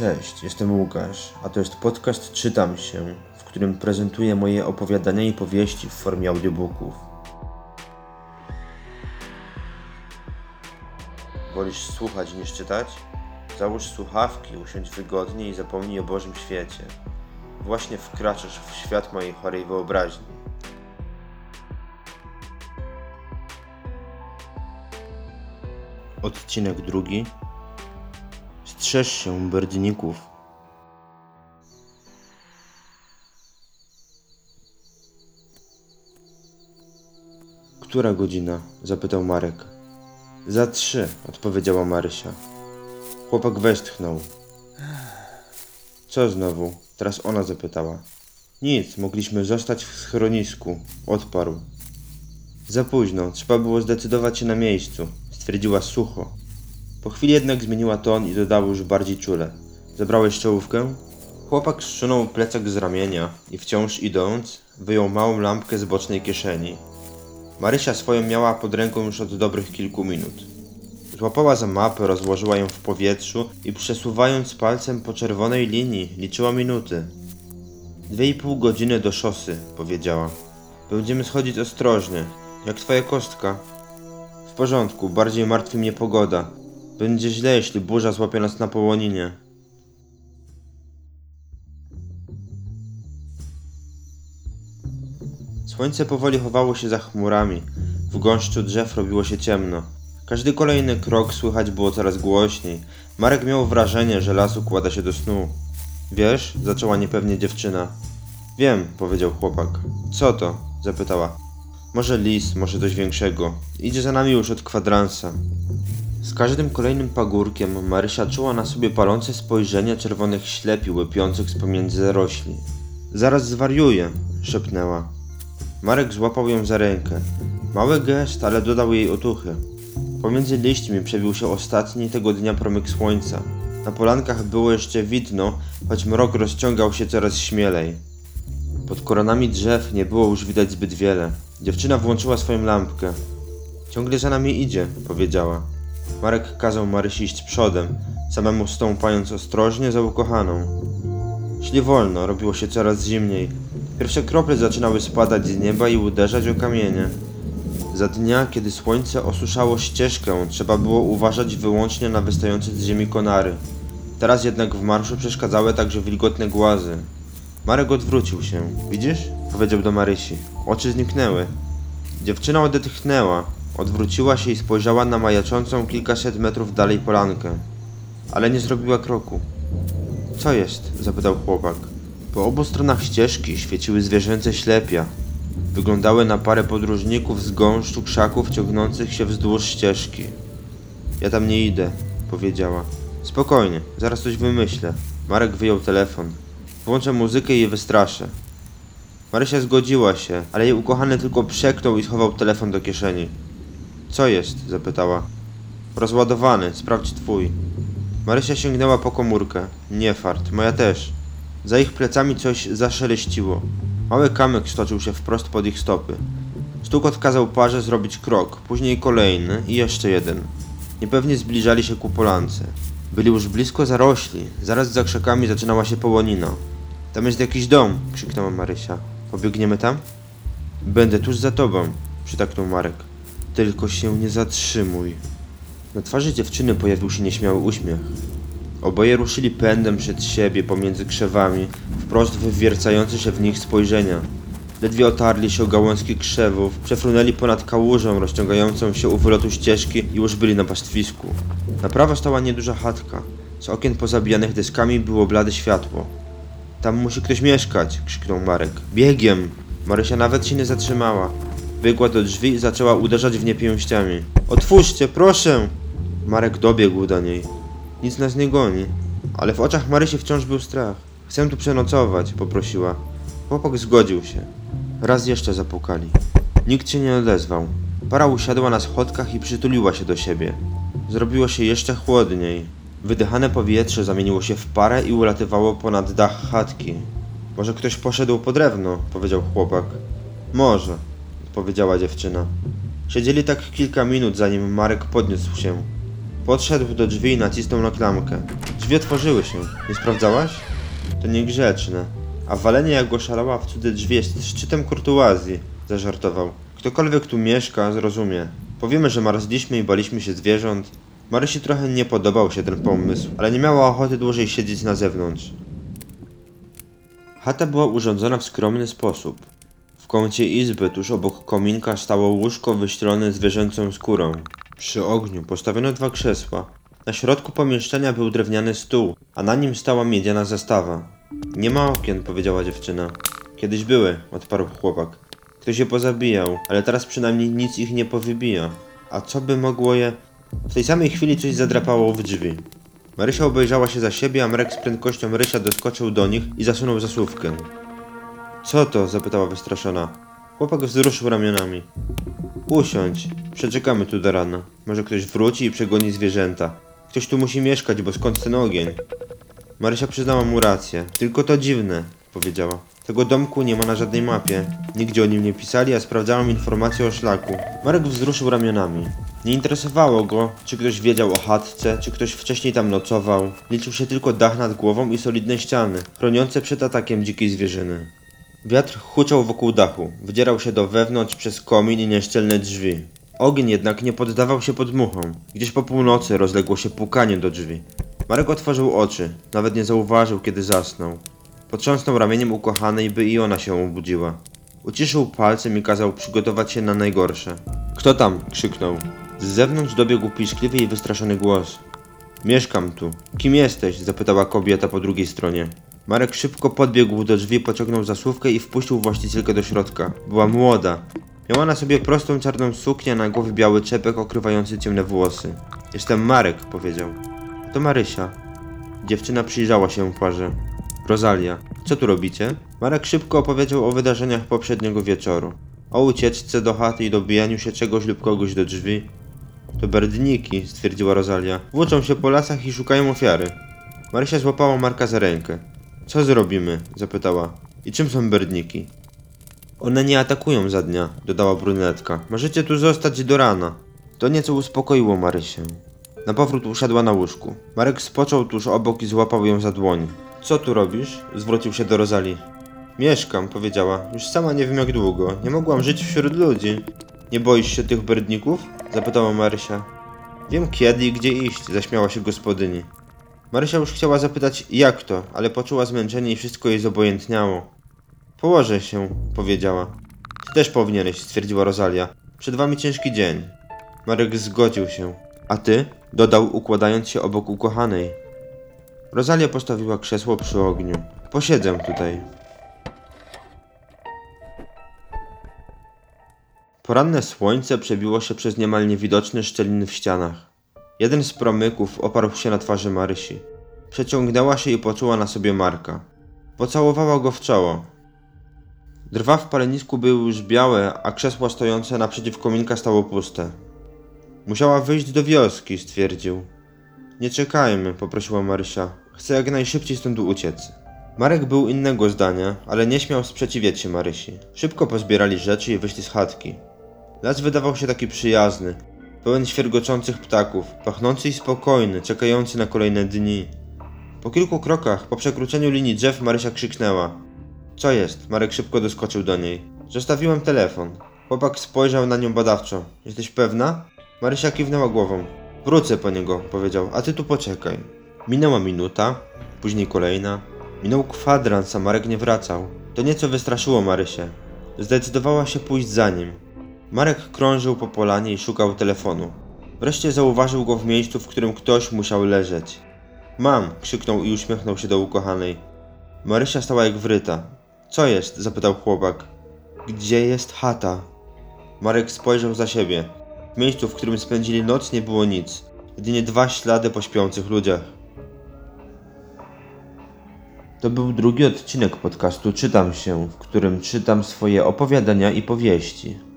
Cześć, jestem Łukasz, a to jest podcast Czytam się, w którym prezentuję moje opowiadania i powieści w formie audiobooków. Wolisz słuchać niż czytać? Załóż słuchawki, usiądź wygodnie i zapomnij o Bożym świecie. Właśnie wkraczasz w świat mojej chorej wyobraźni. Odcinek drugi. Strzeż się berdników. Która godzina? zapytał Marek. Za trzy, odpowiedziała Marysia. Chłopak westchnął. Co znowu? Teraz ona zapytała. Nic, mogliśmy zostać w schronisku, odparł. Za późno, trzeba było zdecydować się na miejscu, stwierdziła sucho. Po chwili jednak zmieniła ton i dodała już bardziej czule. Zabrałeś czołówkę? Chłopak zsunął plecak z ramienia i wciąż idąc, wyjął małą lampkę z bocznej kieszeni. Marysia swoją miała pod ręką już od dobrych kilku minut. Złapała za mapę, rozłożyła ją w powietrzu i przesuwając palcem po czerwonej linii, liczyła minuty. Dwie i pół godziny do szosy, powiedziała. Będziemy schodzić ostrożnie, jak twoja kostka. W porządku, bardziej martwi mnie pogoda. Będzie źle, jeśli burza złapie nas na połoninie. Słońce powoli chowało się za chmurami. W gąszczu drzew robiło się ciemno. Każdy kolejny krok słychać było coraz głośniej. Marek miał wrażenie, że las układa się do snu. Wiesz? zaczęła niepewnie dziewczyna. Wiem, powiedział chłopak. Co to? zapytała. Może lis, może coś większego. Idzie za nami już od kwadransa. Z każdym kolejnym pagórkiem Marysia czuła na sobie palące spojrzenie czerwonych ślepi łypiących z pomiędzy zarośli. Zaraz zwariuję, szepnęła. Marek złapał ją za rękę. Mały gest, ale dodał jej otuchy. Pomiędzy liśćmi przebił się ostatni tego dnia promyk słońca. Na polankach było jeszcze widno, choć mrok rozciągał się coraz śmielej. Pod koronami drzew nie było już widać zbyt wiele. Dziewczyna włączyła swoją lampkę. Ciągle za nami idzie, powiedziała. Marek kazał Marysi iść przodem, samemu stąpając ostrożnie za ukochaną. Szli wolno, robiło się coraz zimniej. Pierwsze krople zaczynały spadać z nieba i uderzać o kamienie. Za dnia, kiedy słońce osuszało ścieżkę, trzeba było uważać wyłącznie na wystające z ziemi konary. Teraz jednak w marszu przeszkadzały także wilgotne głazy. Marek odwrócił się. Widzisz? powiedział do Marysi. Oczy zniknęły. Dziewczyna odetchnęła, odwróciła się i spojrzała na majaczącą kilkaset metrów dalej polankę. Ale nie zrobiła kroku. Co jest? zapytał chłopak. Po obu stronach ścieżki świeciły zwierzęce ślepia. Wyglądały na parę podróżników z gąszczu krzaków ciągnących się wzdłuż ścieżki. Ja tam nie idę, powiedziała. Spokojnie, zaraz coś wymyślę. Marek wyjął telefon. Włączę muzykę i je wystraszę. Marysia zgodziła się, ale jej ukochany tylko przeknął i schował telefon do kieszeni. Co jest? zapytała. Rozładowany, sprawdź twój. Marysia sięgnęła po komórkę. Nie fart, moja też. Za ich plecami coś zaszeleściło. Mały kamyk stoczył się wprost pod ich stopy. Stukot kazał parze zrobić krok, później kolejny i jeszcze jeden. Niepewnie zbliżali się ku polance. Byli już blisko zarośli. Zaraz za krzakami zaczynała się połonina. Tam jest jakiś dom, krzyknęła Marysia. Pobiegniemy tam? Będę tuż za tobą, przytaknął Marek. Tylko się nie zatrzymuj. Na twarzy dziewczyny pojawił się nieśmiały uśmiech. Oboje ruszyli pędem przed siebie pomiędzy krzewami, wprost wywiercające się w nich spojrzenia. Ledwie otarli się o gałązki krzewów, przefrunęli ponad kałużą rozciągającą się u wylotu ścieżki i już byli na pastwisku. Na prawo stała nieduża chatka. Z okien pozabijanych deskami było blade światło. Tam musi ktoś mieszkać, krzyknął Marek. Biegiem! Marysia nawet się nie zatrzymała. Biegła do drzwi i zaczęła uderzać w nie pięściami. Otwórzcie, proszę! Marek dobiegł do niej. Nic nas nie goni. Ale w oczach Marysi wciąż był strach. Chcę tu przenocować, poprosiła. Chłopak zgodził się. Raz jeszcze zapukali. Nikt się nie odezwał. Para usiadła na schodkach i przytuliła się do siebie. Zrobiło się jeszcze chłodniej. Wydychane powietrze zamieniło się w parę i ulatywało ponad dach chatki. Może ktoś poszedł po drewno, powiedział chłopak. Może, odpowiedziała dziewczyna. Siedzieli tak kilka minut, zanim Marek podniósł się. Podszedł do drzwi i nacisnął na klamkę. Drzwi otworzyły się. Nie sprawdzałaś? To niegrzeczne. A walenie jak oszalała w cudze drzwi jest szczytem kurtuazji, zażartował. Ktokolwiek tu mieszka, zrozumie. Powiemy, że marzliśmy i baliśmy się zwierząt. Marysi trochę nie podobał się ten pomysł, ale nie miała ochoty dłużej siedzieć na zewnątrz. Chata była urządzona w skromny sposób. Kącie izby, tuż obok kominka, stało łóżko wyścielone zwierzęcą skórą. Przy ogniu postawiono dwa krzesła. Na środku pomieszczenia był drewniany stół, a na nim stała miedziana zastawa. Nie ma okien, powiedziała dziewczyna. Kiedyś były, odparł chłopak. Ktoś je pozabijał, ale teraz przynajmniej nic ich nie powybija. A co by mogło je... W tej samej chwili coś zadrapało w drzwi. Marysia obejrzała się za siebie, a Marek z prędkością Rysia doskoczył do nich i zasunął zasłówkę. Co to? zapytała wystraszona. Chłopak wzruszył ramionami. Usiądź, przeczekamy tu do rana. Może ktoś wróci i przegoni zwierzęta. Ktoś tu musi mieszkać, bo skąd ten ogień? Marysia przyznała mu rację. Tylko to dziwne, powiedziała. Tego domku nie ma na żadnej mapie. Nigdzie o nim nie pisali, a sprawdzałam informacje o szlaku. Marek wzruszył ramionami. Nie interesowało go, czy ktoś wiedział o chatce, czy ktoś wcześniej tam nocował. Liczył się tylko dach nad głową i solidne ściany, chroniące przed atakiem dzikiej zwierzyny. Wiatr huczał wokół dachu, wydzierał się do wewnątrz przez komin i nieszczelne drzwi. Ogień jednak nie poddawał się podmuchom. Gdzieś po północy rozległo się pukanie do drzwi. Marek otworzył oczy, nawet nie zauważył, kiedy zasnął. Potrząsnął ramieniem ukochanej, by i ona się obudziła. Uciszył palcem i kazał przygotować się na najgorsze. Kto tam? krzyknął. Z zewnątrz dobiegł piszkliwy i wystraszony głos. Mieszkam tu. Kim jesteś? zapytała kobieta po drugiej stronie. Marek szybko podbiegł do drzwi, pociągnął zasłówkę i wpuścił właścicielkę do środka. Była młoda. Miała na sobie prostą czarną suknię, na głowie biały czepek okrywający ciemne włosy. Jestem Marek, powiedział. To Marysia. Dziewczyna przyjrzała się parze. Rosalia, co tu robicie? Marek szybko opowiedział o wydarzeniach poprzedniego wieczoru. O ucieczce do chaty i dobijaniu się czegoś lub kogoś do drzwi. To berdniki, stwierdziła Rosalia. Włóczą się po lasach i szukają ofiary. Marysia złapała Marka za rękę. Co zrobimy? zapytała. I czym są berdniki? One nie atakują za dnia, dodała brunetka. Możecie tu zostać do rana. To nieco uspokoiło Marysię. Na powrót usiadła na łóżku. Marek spoczął tuż obok i złapał ją za dłoń. Co tu robisz? Zwrócił się do Rozali. Mieszkam, powiedziała. Już sama nie wiem jak długo. Nie mogłam żyć wśród ludzi. Nie boisz się tych berdników? Zapytała Marysia. Wiem kiedy i gdzie iść, zaśmiała się gospodyni. Marysia już chciała zapytać jak to, ale poczuła zmęczenie i wszystko jej zobojętniało. Położę się, powiedziała. Ty też powinieneś, stwierdziła Rosalia. Przed wami ciężki dzień. Marek zgodził się. A ty? Dodał, układając się obok ukochanej. Rosalia postawiła krzesło przy ogniu. Posiedzę tutaj. Poranne słońce przebiło się przez niemal niewidoczne szczeliny w ścianach. Jeden z promyków oparł się na twarzy Marysi. Przeciągnęła się i poczuła na sobie Marka. Pocałowała go w czoło. Drwa w palenisku były już białe, a krzesło stojące naprzeciw kominka stało puste. Musiała wyjść do wioski, stwierdził. Nie czekajmy, poprosiła Marysia. Chcę jak najszybciej stąd uciec. Marek był innego zdania, ale nie śmiał sprzeciwiać się Marysi. Szybko pozbierali rzeczy i wyszli z chatki. Las wydawał się taki przyjazny, pełen świergoczących ptaków, pachnący i spokojny, czekający na kolejne dni. Po kilku krokach, po przekroczeniu linii drzew, Marysia krzyknęła. Co jest? Marek szybko doskoczył do niej. Zostawiłem telefon. Chłopak spojrzał na nią badawczo. Jesteś pewna? Marysia kiwnęła głową. Wrócę po niego, powiedział, a ty tu poczekaj. Minęła minuta, później kolejna. Minął kwadrans, a Marek nie wracał. To nieco wystraszyło Marysię. Zdecydowała się pójść za nim. Marek krążył po polanie i szukał telefonu. Wreszcie zauważył go w miejscu, w którym ktoś musiał leżeć. Mam! krzyknął i uśmiechnął się do ukochanej. Marysia stała jak wryta. Co jest? zapytał chłopak. Gdzie jest chata? Marek spojrzał za siebie. W miejscu, w którym spędzili noc, nie było nic. Jedynie dwa ślady po śpiących ludziach. To był drugi odcinek podcastu Czytam się, w którym czytam swoje opowiadania i powieści.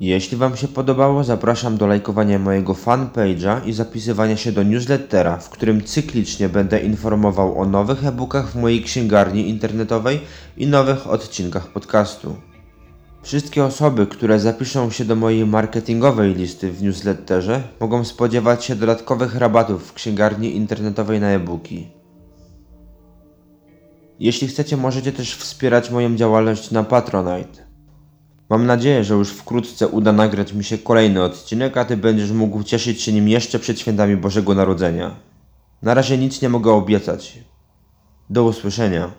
Jeśli Wam się podobało, zapraszam do lajkowania mojego fanpage'a i zapisywania się do newslettera, w którym cyklicznie będę informował o nowych e-bookach w mojej księgarni internetowej i nowych odcinkach podcastu. Wszystkie osoby, które zapiszą się do mojej marketingowej listy w newsletterze, mogą spodziewać się dodatkowych rabatów w księgarni internetowej na e-booki. Jeśli chcecie, możecie też wspierać moją działalność na Patronite. Mam nadzieję, że już wkrótce uda nagrać mi się kolejny odcinek, a ty będziesz mógł cieszyć się nim jeszcze przed świętami Bożego Narodzenia. Na razie nic nie mogę obiecać. Do usłyszenia.